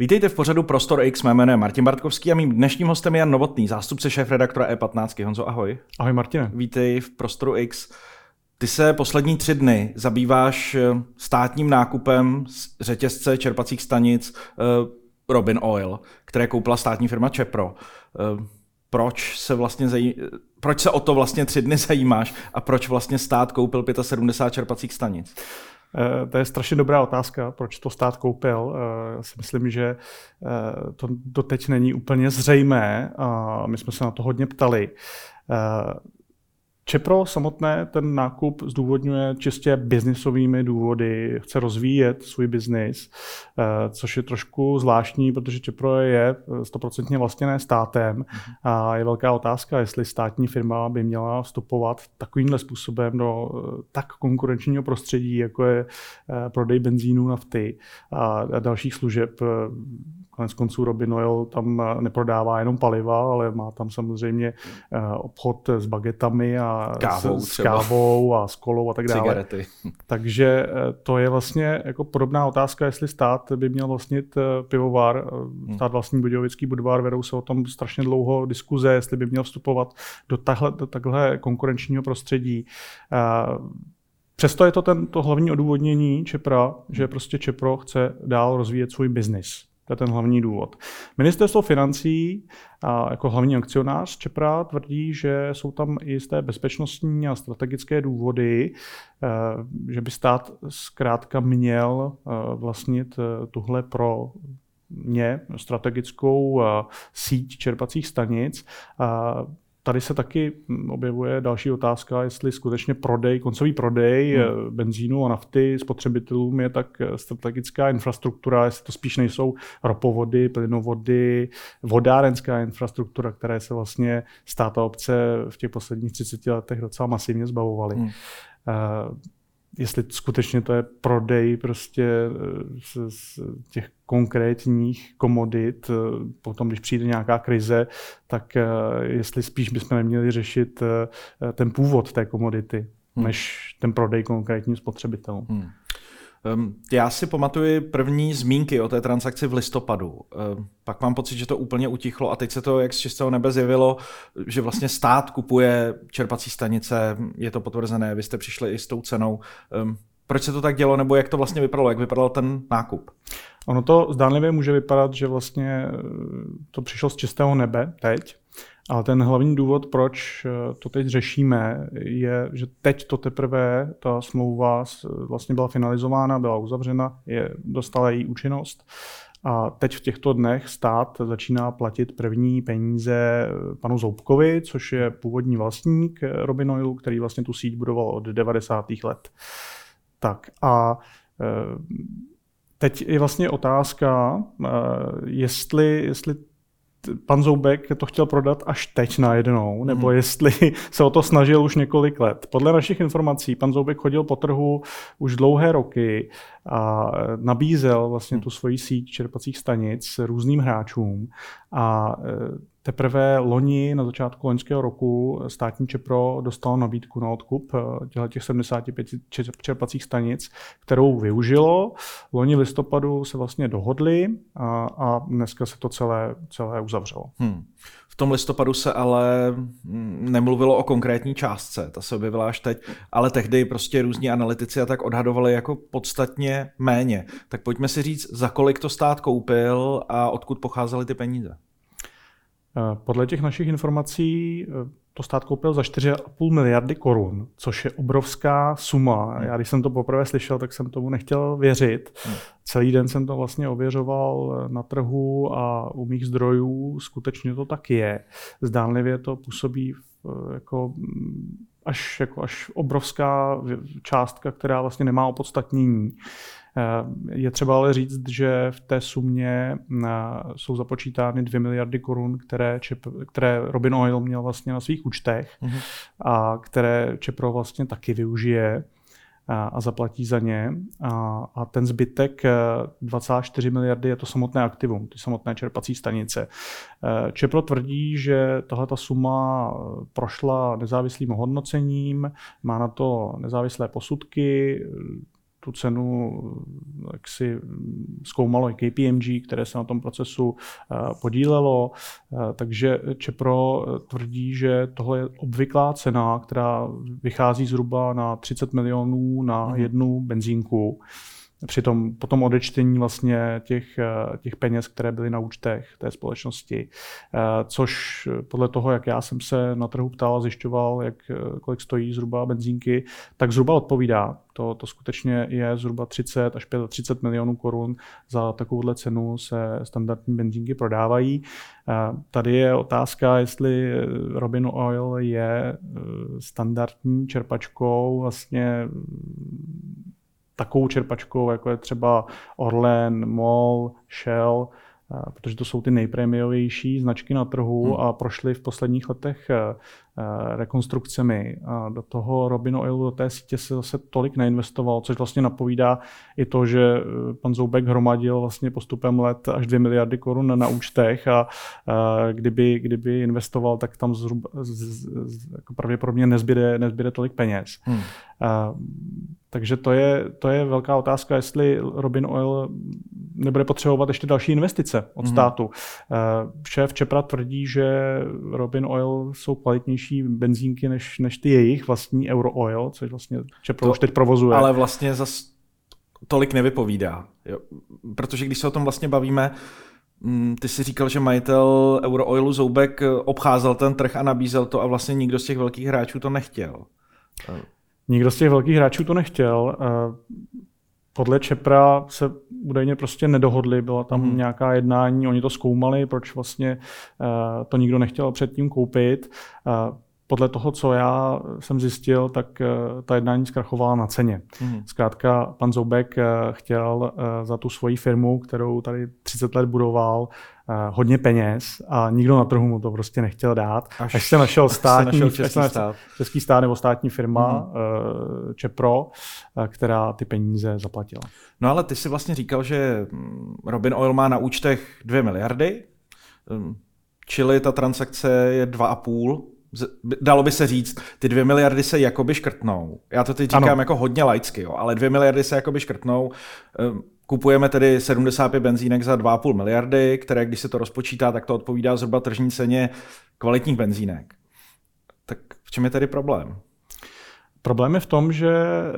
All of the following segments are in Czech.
Vítejte v pořadu Prostor X, mé jméno je Martin Bartkovský a mým dnešním hostem je Jan Novotný, zástupce šéf-redaktora E15. Honzo, ahoj. Ahoj Martine. Vítej v Prostoru X. Ty se poslední tři dny zabýváš eh, státním nákupem z řetězce čerpacích stanic eh, Robin Oil, které koupila státní firma Čepro. Eh, proč se vlastně zaj... proč se o to vlastně tři dny zajímáš a proč vlastně stát koupil 75 čerpacích stanic? Eh, to je strašně dobrá otázka, proč to stát koupil. Eh, já si myslím, že eh, to doteď není úplně zřejmé my jsme se na to hodně ptali. Čepro samotné ten nákup zdůvodňuje čistě biznisovými důvody, chce rozvíjet svůj biznis, eh, což je trošku zvláštní, protože Čepro je stoprocentně vlastněné státem. A je velká otázka, jestli státní firma by měla vstupovat takovýmhle způsobem do eh, tak konkurenčního prostředí, jako je eh, prodej benzínu, nafty a dalších služeb. Konec konců Robin Oil tam eh, neprodává jenom paliva, ale má tam samozřejmě eh, obchod s bagetami a kávou, s, s kávou a s kolou a tak dále. Cigarety. Takže eh, to je vlastně jako podobná otázka, jestli stát by měl vlastnit pivovar, hmm. stát vlastní Budějovický budvar, vedou se o tom strašně dlouho diskuze, jestli by měl vstupovat do, tahle, do takhle konkurenčního prostředí. Přesto je to ten, to hlavní odůvodnění Čepra, že prostě Čepro chce dál rozvíjet svůj biznis. To je ten hlavní důvod. Ministerstvo financí a jako hlavní akcionář Čepra tvrdí, že jsou tam i jisté bezpečnostní a strategické důvody, eh, že by stát zkrátka měl eh, vlastnit eh, tuhle pro ně strategickou síť čerpacích stanic. Tady se taky hm, objevuje další otázka, jestli skutečně prodej, koncový prodej hmm. Eh, benzínu a nafty spotřebitelům je tak eh, strategická infrastruktura, jestli to spíš nejsou ropovody, plynovody, vodárenská infrastruktura, které se vlastně stát a obce v těch posledních 30 letech docela masivně zbavovaly. Hmm. Uh, jestli skutečně to je prodej prostě eh, z, z těch konkrétních komodit, eh, potom když přijde nějaká krize, tak eh, jestli spíš bychom neměli řešit ten původ té komodity, hmm. než ten prodej konkrétním spotřebitelům. Hmm. Um, já si pamatuji první zmínky o té transakci v listopadu. Um, pak mám pocit, že to úplně utichlo a teď se to jak z čistého nebe zjevilo, že vlastně stát kupuje čerpací stanice, je to potvrzené, vy jste přišli i s tou cenou. Um, proč se to tak dělo, nebo jak to vlastně vypadalo, jak vypadal ten nákup? Ono to zdánlivě může vypadat, že vlastně eh, to přišlo z čistého nebe teď, ale ten hlavní důvod, proč eh, to teď řešíme, je, že teď to teprve ta smlouva vlastně byla finalizována, byla uzavřena, je, dostala její účinnost. A teď v těchto dnech stát začíná platit první peníze panu Zoubkovi, což je původní vlastník Robin Oilu, který vlastně tu síť budoval od 90. let. Tak a eh, teď je vlastně otázka, eh, jestli, jestli pan Zoubek to chtěl prodat až teď najednou, nebo mm. jestli se o to snažil už několik let. Podle našich informací pan Zoubek chodil po trhu už dlouhé roky a nabízel vlastně mhm. tu svoji síť čerpacích stanic různým hráčům a e, Teprve loni na začátku loňského roku státní Čepro dostalo nabídku na odkup eh, těch 75 čerpacích stanic, kterou využilo. Loni v listopadu se vlastně dohodli a, a dneska se to celé, celé uzavřelo. Hmm. V tom listopadu se ale nemluvilo o konkrétní částce, ta se objevila až teď, ale tehdy prostě různí analytici a tak odhadovali jako podstatně méně. Tak pojďme si říct, za kolik to stát koupil a odkud pocházely ty peníze. Eh, podle těch našich informací eh, to stát koupil za 4,5 miliardy korun, což je obrovská suma. Hmm. Já když jsem to poprvé slyšel, tak jsem tomu nechtěl věřit. Hmm. Celý den jsem to vlastně ověřoval eh, na trhu a u mých zdrojů skutečně to tak je. Zdánlivě to působí jako mm, až, jako až obrovská částka, která vlastně nemá opodstatnění. Eh, je třeba ale říct, že v té sumě eh, jsou započítány 2 miliardy korun, které, Čep, které Robin Oil měl vlastně na svých účtech mm-hmm. a které Čepro vlastně taky využije a, a zaplatí za ně. A, a ten zbytek 24 eh, miliardy je to samotné aktivum, ty samotné čerpací stanice. Čepro tvrdí, že tahle ta suma prošla nezávislým hodnocením, má na to nezávislé posudky, tu cenu jak si zkoumalo i KPMG, které se na tom procesu podílelo. Takže Čepro tvrdí, že tohle je obvyklá cena, která vychází zhruba na 30 milionů na mhm. jednu benzínku při tom, po tom odečtení vlastně těch, eh, těch peněz, které byly na účtech té společnosti, eh, což podle toho, jak já jsem se na trhu ptal a zjišťoval, jak, eh, kolik stojí zhruba benzínky, tak zhruba odpovídá. To, to skutečně je zhruba 30 až 35 milionů korun za takovouhle cenu se standardní benzínky prodávají. Tady je otázka, jestli Robin Oil je standardní čerpačkou vlastně takovou čerpačkou, jako je třeba Orlen, MOL, Shell, eh, protože to jsou ty nejprémiovější značky na trhu hmm. a prošly v posledních letech eh, rekonstrukcemi. A do toho Robin Oilu, do té sítě se zase tolik neinvestoval, což vlastně napovídá i to, že eh, pan Zoubek hromadil vlastně postupem let až 2 miliardy korun na účtech a, a kdyby, kdyby investoval, tak tam zhruba, z, z, jako pravděpodobně nezbyde, nezbyde tolik peněz. Hmm. A, takže to je, to je velká otázka, jestli Robin Oil nebude potřebovat ještě další investice od hmm. státu. Šéf Čepra tvrdí, že Robin Oil jsou kvalitnější levnější benzínky než, než ty jejich vlastní Euro Oil, což vlastně Čepro už teď provozuje. Ale vlastně zas tolik nevypovídá. Jo. Protože když se o tom vlastně bavíme, mm, ty si říkal, že majitel Euro Oilu Zoubek obcházel ten trh a nabízel to a vlastně nikdo z těch velkých hráčů to nechtěl. Nikdo z těch velkých hráčů to nechtěl. Podle Čepra se údajně prostě nedohodli, byla tam mm. nějaká jednání, oni to zkoumali, proč vlastně uh, to nikdo nechtěl předtím koupit. Uh, podle toho, co já jsem zjistil, tak uh, ta jednání zkrachovala na ceně. Mm. Zkrátka, pan Zoubek uh, chtěl uh, za tu svoji firmu, kterou tady 30 let budoval, Eh, hodně peněz a nikdo na trhu mu to prostě nechtěl dát. Až, až se našel státní, se našel český, až stát. český stát nebo státní firma mm. Čepro, eh, která ty peníze zaplatila. No ale ty si vlastně říkal, že mm, Robin Oil má na účtech 2 miliardy, mm, čili ta transakce je 2,5 dalo by se říct, ty dvě miliardy se jakoby škrtnou. Já to teď říkám ano. jako hodně laicky, jo, ale dvě miliardy se jakoby škrtnou. Kupujeme tedy 75 benzínek za 2,5 miliardy, které, když se to rozpočítá, tak to odpovídá zhruba tržní ceně kvalitních benzínek. Tak v čem je tedy problém? Problém je v tom, že eh,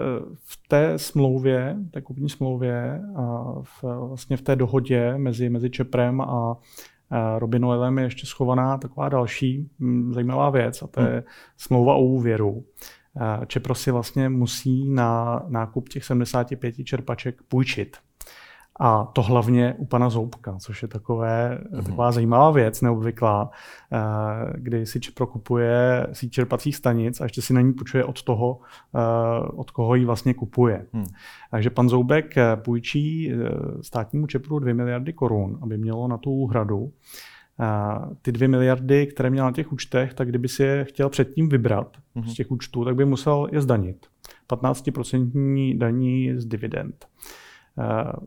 v té smlouvě, té kupní smlouvě, a v, vlastně v té dohodě mezi, mezi Čeprem a Robin Oilem je ještě schovaná taková další hm, zajímavá věc a to je hmm. smlouva o úvěru. Čepro si vlastně musí na nákup těch 75 čerpaček půjčit. A to hlavně u pana Zoubka, což je takové, mm-hmm. taková zajímavá věc, neobvyklá, eh, kdy si prokupuje síť čerpacích stanic a ještě si na ní půjčuje od toho, eh, od koho ji vlastně kupuje. Mm. Takže pan Zoubek eh, půjčí státnímu Čepru 2 miliardy korun, aby mělo na tu úhradu. Ty 2 miliardy, které měl na těch účtech, tak kdyby si je chtěl předtím vybrat mm-hmm. z těch účtů, tak by musel je zdanit. 15% daní z dividend. Eh,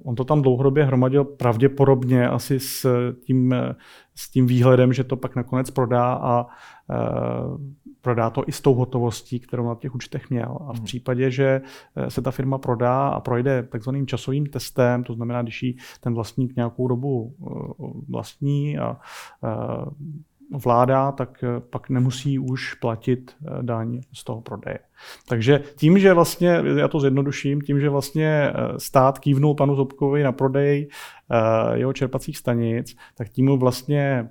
on to tam dlouhodobě hromadil pravděpodobně asi s tím, s tím výhledem, že to pak nakonec prodá a eh, prodá to i s tou hotovostí, kterou na těch účtech měl. A v hmm. případě, že eh, se ta firma prodá a projde takzvaným časovým testem, to znamená, když ji ten vlastník nějakou dobu vlastní a vláda, tak eh, pak nemusí už platit eh, daň z toho prodeje. Takže tím, že vlastně, já to zjednoduším, tím, že vlastně eh, stát kývnul panu Zobkovi na prodej jeho čerpacích stanic, tak tím mu vlastně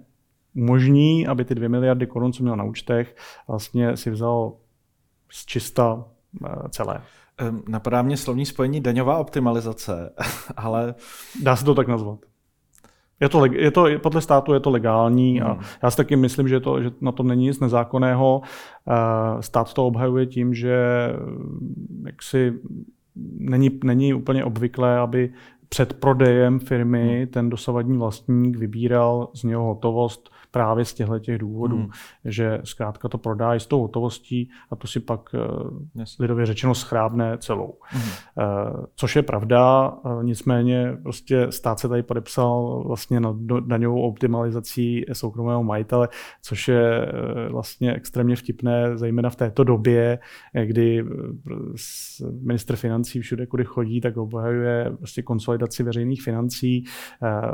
umožní, aby ty dvě miliardy korun, co měl na účtech, vlastně si vzal z čista celé. Napadá mě slovní spojení daňová optimalizace, ale... Dá se to tak nazvat. Je to, je to, podle státu je to legální a hmm. já si taky myslím, že, to, že na tom není nic nezákonného. Eh, stát to obhajuje tím, že mm, jaksi není, není úplně obvyklé, aby před prodejem firmy hmm. ten dosavadní vlastník vybíral z něho hotovost právě z těchto těch důvodů, hmm. že zkrátka to prodá i s tou hotovostí a to si pak yes. lidově řečeno schrábne celou. Hmm. Což je pravda, nicméně prostě stát se tady podepsal vlastně na daňovou optimalizací soukromého majitele, což je vlastně extrémně vtipné, zejména v této době, kdy minister financí všude, kudy chodí, tak obhajuje prostě konsolidaci veřejných financí.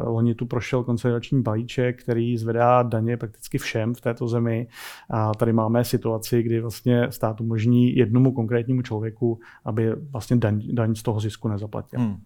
Loni tu prošel konsolidační balíček, který zvedá daně prakticky všem v této zemi. A tady máme situaci, kdy vlastně stát umožní jednomu konkrétnímu člověku, aby vlastně daň, daň z toho zisku nezaplatil. Hmm.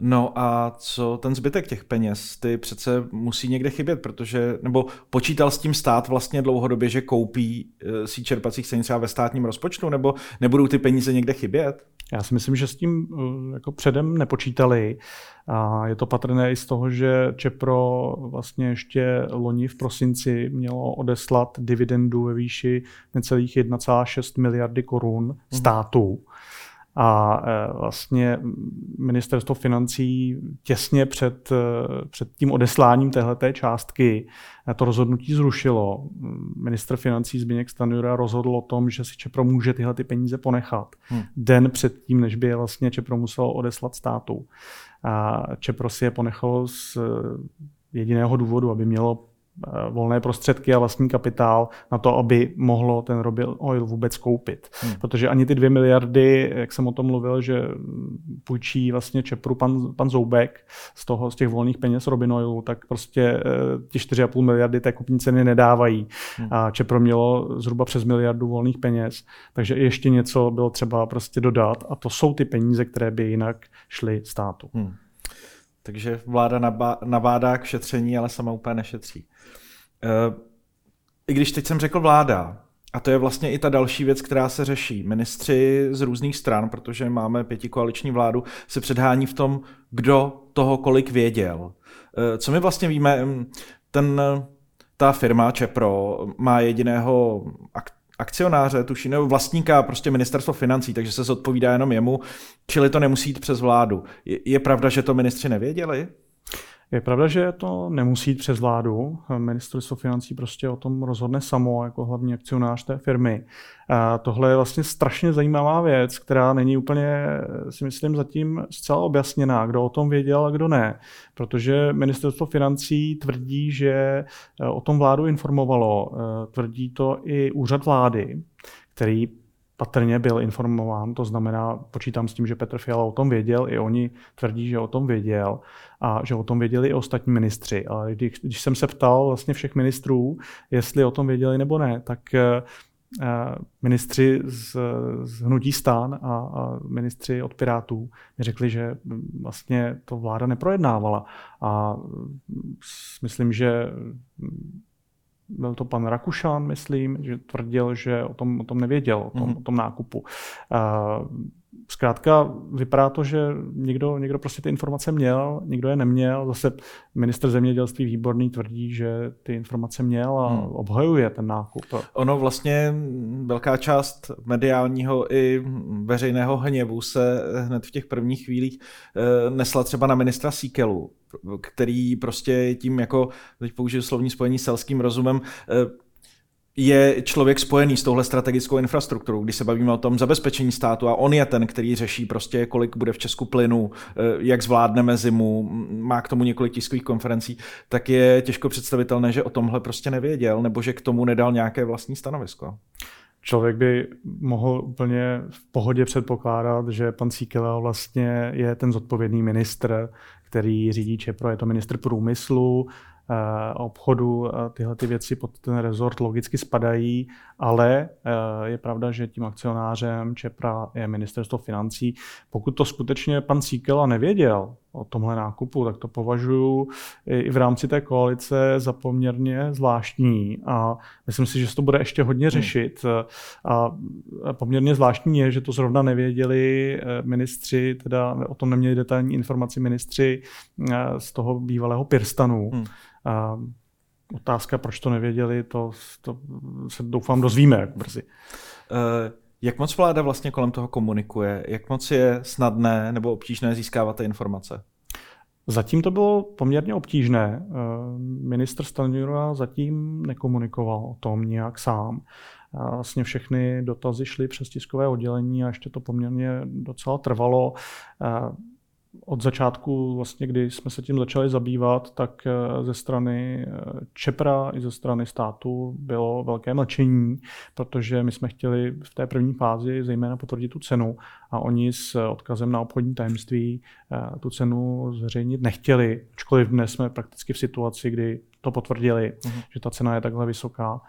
No a co ten zbytek těch peněz? Ty přece musí někde chybět, protože, nebo počítal s tím stát vlastně dlouhodobě, že koupí e, síť čerpacích stanic ve státním rozpočtu, nebo nebudou ty peníze někde chybět? Já si myslím, že s tím e, jako předem nepočítali. A je to patrné i z toho, že Čepro vlastně ještě loni v prosinci mělo odeslat dividendu ve výši necelých 1,6 miliardy korun mhm. státu. A e, vlastně ministerstvo financí těsně před, e, před tím odesláním téhleté částky e, to rozhodnutí zrušilo. Minister financí Zbigněk Stanjura rozhodl o tom, že si Čepro může tyhle ty peníze ponechat. Hmm. Den před tím, než by je vlastně Čepro muselo odeslat státu. A Čepro si je ponechalo z jediného důvodu, aby mělo volné prostředky a vlastní kapitál na to, aby mohlo ten Robin Oil vůbec koupit. Hmm. Protože ani ty dvě miliardy, jak jsem o tom mluvil, že půjčí vlastně Čepru pan, pan Zoubek z, toho, z těch volných peněz Robin Oilu, tak prostě eh, ti 4,5 miliardy té kupní ceny nedávají. Hmm. A Čepro mělo zhruba přes miliardu volných peněz, takže ještě něco bylo třeba prostě dodat a to jsou ty peníze, které by jinak šly státu. Hmm. Takže vláda nabádá k šetření, ale sama úplně nešetří. Eh, I když teď jsem řekl vláda, a to je vlastně i ta další věc, která se řeší. Ministři z různých stran, protože máme pětikoaliční vládu, se předhání v tom, kdo toho kolik věděl. Eh, co my vlastně víme, hm, ten, ta firma Čepro má jediného akcionáře, tuší, nebo vlastníka, prostě ministerstvo financí, takže se zodpovídá jenom jemu, čili to nemusí jít přes vládu. Je, je pravda, že to ministři nevěděli? Je pravda, že to nemusí jít přes vládu. Ministerstvo financí prostě o tom rozhodne samo jako hlavní akcionář té firmy. A tohle je vlastně strašně zajímavá věc, která není úplně, si myslím, zatím zcela objasněná, kdo o tom věděl a kdo ne. Protože ministerstvo financí tvrdí, že o tom vládu informovalo. Tvrdí to i úřad vlády, který patrně byl informován, to znamená, počítám s tím, že Petr Fiala o tom věděl, i oni tvrdí, že o tom věděl a že o tom věděli i ostatní ministři. Ale když, když jsem se ptal vlastně všech ministrů, jestli o tom věděli nebo ne, tak uh, ministři z, z Hnutí stán a, a ministři od Pirátů mi řekli, že vlastně to vláda neprojednávala. A myslím, že byl to pan Rakušan, myslím, že tvrdil, že o tom, o tom nevěděl, o tom, mm-hmm. o tom nákupu. Uh, zkrátka vypadá to, že někdo, někdo prostě ty informace měl, někdo je neměl. Zase minister zemědělství výborný tvrdí, že ty informace měl a hmm. obhajuje ten nákup. Ono vlastně velká část mediálního i veřejného hněvu se hned v těch prvních chvílích eh, nesla třeba na ministra Síkelu, který prostě tím jako, teď použiju slovní spojení selským rozumem, eh, je člověk spojený s touhle strategickou infrastrukturou, když se bavíme o tom zabezpečení státu a on je ten, který řeší prostě, kolik bude v Česku plynu, eh, jak zvládneme zimu, má k tomu několik tiskových konferencí, tak je těžko představitelné, že o tomhle prostě nevěděl, nebo že k tomu nedal nějaké vlastní stanovisko. Člověk by mohl úplně v pohodě předpokládat, že pan Síkela vlastně je ten zodpovědný ministr, který řídí Čepro, je to ministr průmyslu, obchodu tyhle ty věci pod ten rezort logicky spadají, ale eh, je pravda, že tím akcionářem Čepra je ministerstvo financí. Pokud to skutečně pan Síkela nevěděl o tomhle nákupu, tak to považuji i v rámci té koalice za poměrně zvláštní a myslím si, že se to bude ještě hodně hmm. řešit. A poměrně zvláštní je, že to zrovna nevěděli eh, ministři, teda o tom neměli detailní informaci ministři z toho bývalého Pirstanu. Hmm. A otázka, proč to nevěděli, to, to se doufám dozvíme jak brzy. Uh, jak moc vláda vlastně kolem toho komunikuje? Jak moc je snadné nebo obtížné získávat ty informace? Zatím to bylo poměrně obtížné. Eh, ministr Stanjura zatím nekomunikoval o tom nějak sám. Vlastně všechny dotazy šly přes tiskové oddělení a ještě to poměrně docela trvalo od začátku, vlastně, kdy jsme se tím začali zabývat, tak eh, ze strany eh, Čepra i ze strany státu bylo velké mlčení, protože my jsme chtěli v té první fázi zejména potvrdit tu cenu a oni s odkazem na obchodní tajemství eh, tu cenu zveřejnit nechtěli, ačkoliv dnes jsme prakticky v situaci, kdy to potvrdili, uh-huh. že ta cena je takhle vysoká.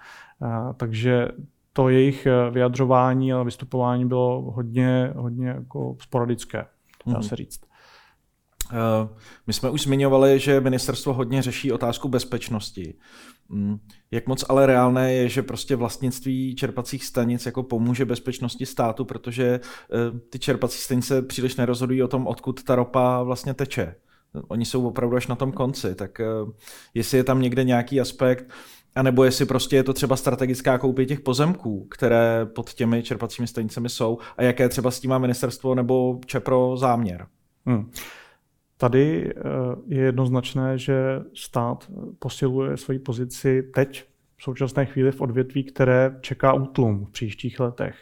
Takže to jejich vyjadřování a vystupování bylo hodně, hodně jako sporadické, dá uh-huh. se říct. Eh, my jsme už zmiňovali, že ministerstvo hodně řeší otázku bezpečnosti. Mm, jak moc ale reálné je, že prostě vlastnictví čerpacích stanic jako pomůže bezpečnosti státu, protože eh, ty čerpací stanice příliš nerozhodují o tom, odkud ta ropa vlastně teče. Oni jsou opravdu až na tom konci, tak eh, jestli je tam někde nějaký aspekt, a nebo jestli prostě je to třeba strategická koupě těch pozemků, které pod těmi čerpacími stanicemi jsou a jaké třeba s tím má ministerstvo nebo Čepro záměr. Hmm. Tady eh, je jednoznačné, že stát posiluje svoji pozici teď v současné chvíli v odvětví, které čeká útlum v příštích letech.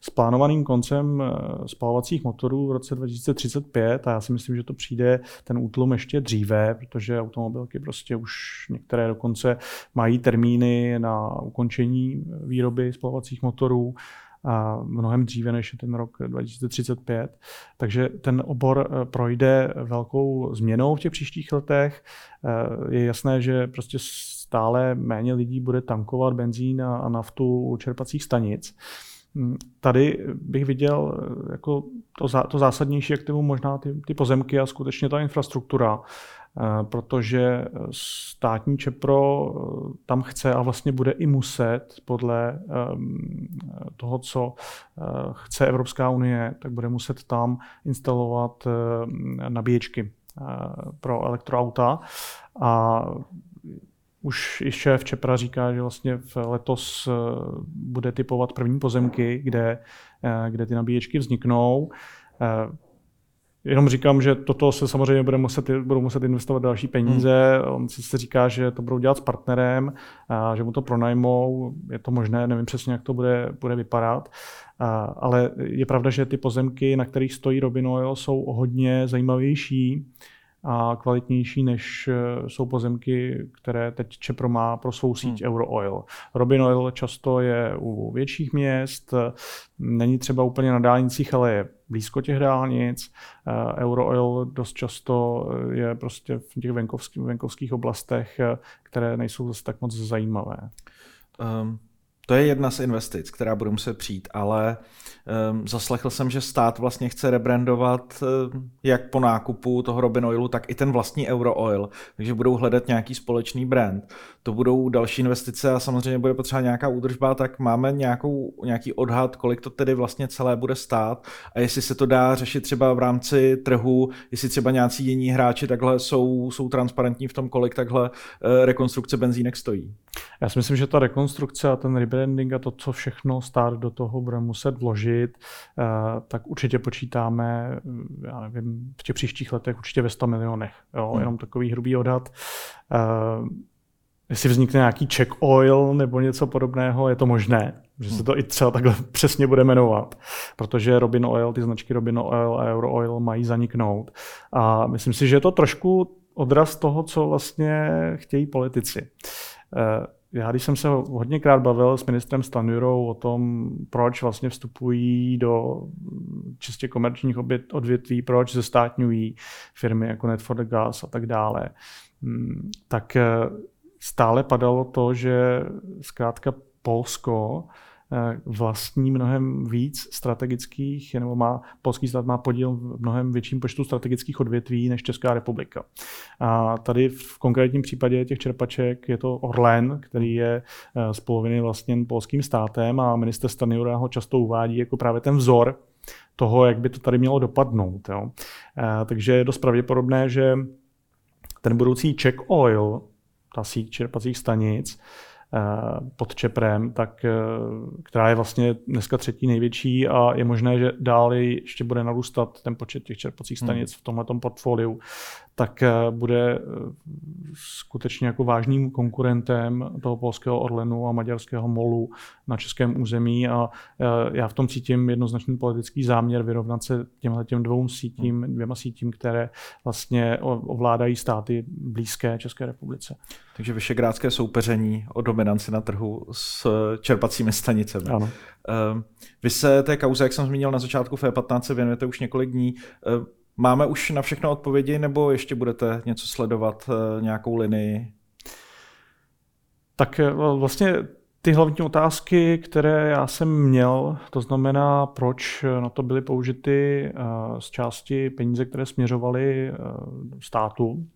S plánovaným koncem eh, spalovacích motorů v roce 2035, a já si myslím, že to přijde ten útlum ještě dříve, protože automobilky prostě už některé dokonce mají termíny na ukončení výroby spalovacích motorů, a mnohem dříve než je ten rok 2035. Takže ten obor eh, projde velkou změnou v těch příštích letech. Eh, je jasné, že prostě stále méně lidí bude tankovat benzín a naftu u čerpacích stanic. Hm, tady bych viděl eh, jako to, to zásadnější aktivum možná ty, ty pozemky a skutečně ta infrastruktura. Eh, protože státní Čepro eh, tam chce a vlastně bude i muset podle ehm, toho, co eh, chce Evropská unie, tak bude muset tam instalovat nabíječky pro elektroauta a už i šéf Čepra říká, že vlastně v letos bude typovat první pozemky, kde, kde ty nabíječky vzniknou. Jenom říkám, že toto se samozřejmě bude muset, budou muset investovat další peníze. Hmm. On si se říká, že to budou dělat s partnerem, a že mu to pronajmou. Je to možné, nevím přesně, jak to bude, bude vypadat. A, ale je pravda, že ty pozemky, na kterých stojí Robin Oil, jsou hodně zajímavější a kvalitnější, než eh, jsou pozemky, které teď Čepro má pro svou síť hmm. Eurooil. Robin Oil často je u větších měst, není třeba úplně na dálnicích, ale je blízko těch dálnic. Eh, Eurooil dost často eh, je prostě v těch venkovských, venkovských oblastech, které nejsou zase tak moc zajímavé. Um, to je jedna z investic, která bude muset přijít, ale um, zaslechl jsem, že stát vlastně chce rebrandovat um, jak po nákupu toho Robin Oilu, tak i ten vlastní Euro Oil, takže budou hledat nějaký společný brand. To budou další investice a samozřejmě bude potřeba nějaká údržba, tak máme nějakou, nějaký odhad, kolik to tedy vlastně celé bude stát a jestli se to dá řešit třeba v rámci trhu, jestli třeba nějací jiní hráči takhle jsou, jsou transparentní v tom, kolik takhle uh, rekonstrukce benzínek stojí. Já si myslím, že ta rekonstrukce a ten rebranding a to, co všechno stát do toho bude muset vložit, eh, tak určitě počítáme, eh, já nevím, v těch příštích letech určitě ve 100 milionech. Jo? Hmm. Jenom takový hrubý odhad. Eh, jestli vznikne nějaký check oil nebo něco podobného, je to možné, že se hmm. to i třeba takhle přesně bude jmenovat, protože Robin Oil, ty značky Robin Oil a Euro Oil mají zaniknout. A myslím si, že je to trošku odraz toho, co vlastně chtějí politici. Já, když jsem se hodněkrát bavil s ministrem Stanjurou o tom, proč vlastně vstupují do čistě komerčních odvětví, proč zestátňují firmy jako Net for the Gas a tak dále, mm, tak eh, stále padalo to, že zkrátka Polsko vlastní mnohem víc strategických, nebo má, polský stát má podíl v mnohem větším počtu strategických odvětví než Česká republika. A tady v konkrétním případě těch čerpaček je to Orlen, který je eh, z poloviny vlastněn polským státem a minister Stanjura ho často uvádí jako právě ten vzor toho, jak by to tady mělo dopadnout. Jo. Eh, takže je dost pravděpodobné, že ten budoucí Czech Oil, ta síť čerpacích stanic, Eh, pod Čeprem, tak, eh, která je vlastně dneska třetí největší a je možné, že dál ještě bude narůstat ten počet těch čerpacích hmm. stanic hmm. v tomhle portfoliu, tak eh, bude skutečně jako vážným konkurentem toho polského Orlenu a maďarského Molu na českém území a já v tom cítím jednoznačný politický záměr vyrovnat se těmhle těm dvou sítím, dvěma sítím, které vlastně ovládají státy blízké České republice. Takže vyšegrádské soupeření o dominanci na trhu s čerpacími stanicemi. Ano. Vy se té kauze, jak jsem zmínil na začátku F15, věnujete už několik dní. Máme už na všechno odpovědi, nebo ještě budete něco sledovat, eh, nějakou linii? Tak eh, vlastně ty hlavní otázky, které já jsem měl, to znamená, proč na to byly použity eh, z části peníze, které směřovaly státu,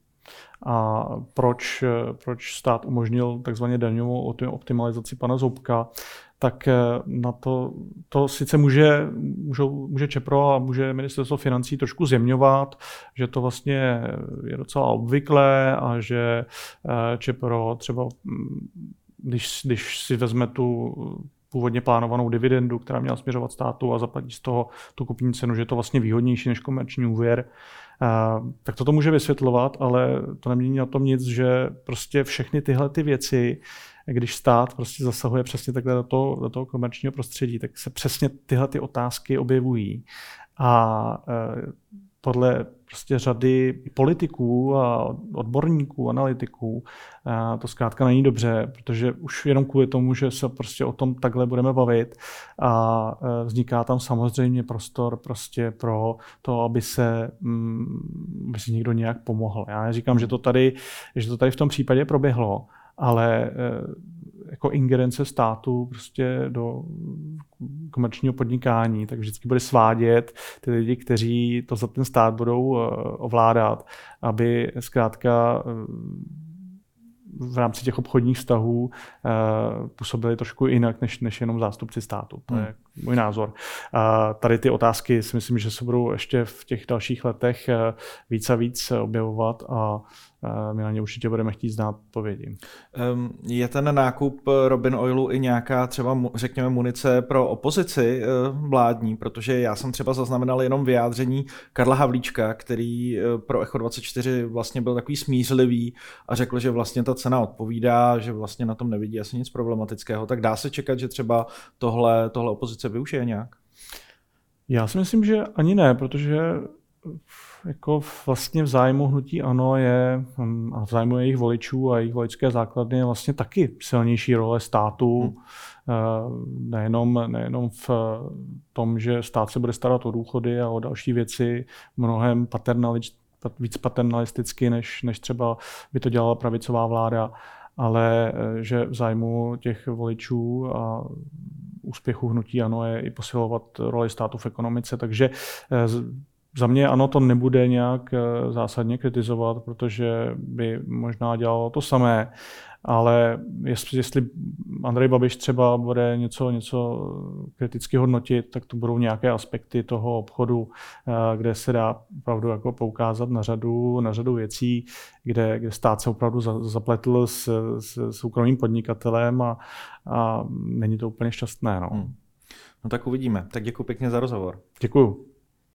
a proč, proč stát umožnil takzvaně daňovou optimalizaci pana Zoubka, tak eh, na to, to sice může, můžou, může Čepro a může ministerstvo financí trošku zjemňovat, že to vlastně je docela obvyklé a že eh, Čepro třeba, mm, když, když si vezme tu původně plánovanou dividendu, která měla směřovat státu a zaplatí z toho tu kupní cenu, že je to vlastně výhodnější než komerční úvěr, eh, tak toto může vysvětlovat, ale to nemění na tom nic, že prostě všechny tyhle ty věci když stát prostě zasahuje přesně takhle do toho, do toho komerčního prostředí, tak se přesně tyhle ty otázky objevují. A e, podle prostě řady politiků a odborníků, analytiků, e, to zkrátka není dobře, protože už jenom kvůli tomu, že se prostě o tom takhle budeme bavit a e, vzniká tam samozřejmě prostor prostě pro to, aby se, mm, aby se někdo nějak pomohl. Já neříkám, že to tady, že to tady v tom případě proběhlo, ale eh, jako ingerence státu prostě do komerčního podnikání, tak vždycky bude svádět ty lidi, kteří to za ten stát budou eh, ovládat, aby zkrátka eh, v rámci těch obchodních vztahů působili trošku jinak, než, než jenom zástupci státu. To je hmm. Můj názor. Tady ty otázky si myslím, že se budou ještě v těch dalších letech víc a víc objevovat a my na ně určitě budeme chtít znát odpovědi. Je ten nákup Robin Oilu i nějaká třeba, řekněme, munice pro opozici eh, vládní, protože já jsem třeba zaznamenal jenom vyjádření Karla Havlíčka, který eh, pro Echo 24 vlastně byl takový smířlivý a řekl, že vlastně ta cena odpovídá, že vlastně na tom nevidí asi nic problematického. Tak dá se čekat, že třeba tohle, tohle opozice využije nějak? Já si myslím, že ani ne, protože jako vlastně v zájmu hnutí ANO je hm, a v zájmu jejich voličů a jejich voličské základny je vlastně taky silnější role státu. Hmm. Eh, nejenom, nejenom v tom, že stát se bude starat o důchody a o další věci mnohem paternalič, víc paternalisticky, než, než třeba by to dělala pravicová vláda, ale eh, že v zájmu těch voličů a úspěchu hnutí ANO je i posilovat roli státu v ekonomice. Takže eh, za mě ano, to nebude nějak eh, zásadně kritizovat, protože by možná dělalo to samé, ale jestli, jestli Andrej Babiš třeba bude něco, něco kriticky hodnotit, tak to budou nějaké aspekty toho obchodu, eh, kde se dá opravdu jako poukázat na řadu, na řadu věcí, kde, kde stát se opravdu zapletl s, s soukromým podnikatelem a, a není to úplně šťastné. No. Hmm. no tak uvidíme. Tak děkuji pěkně za rozhovor. Děkuji.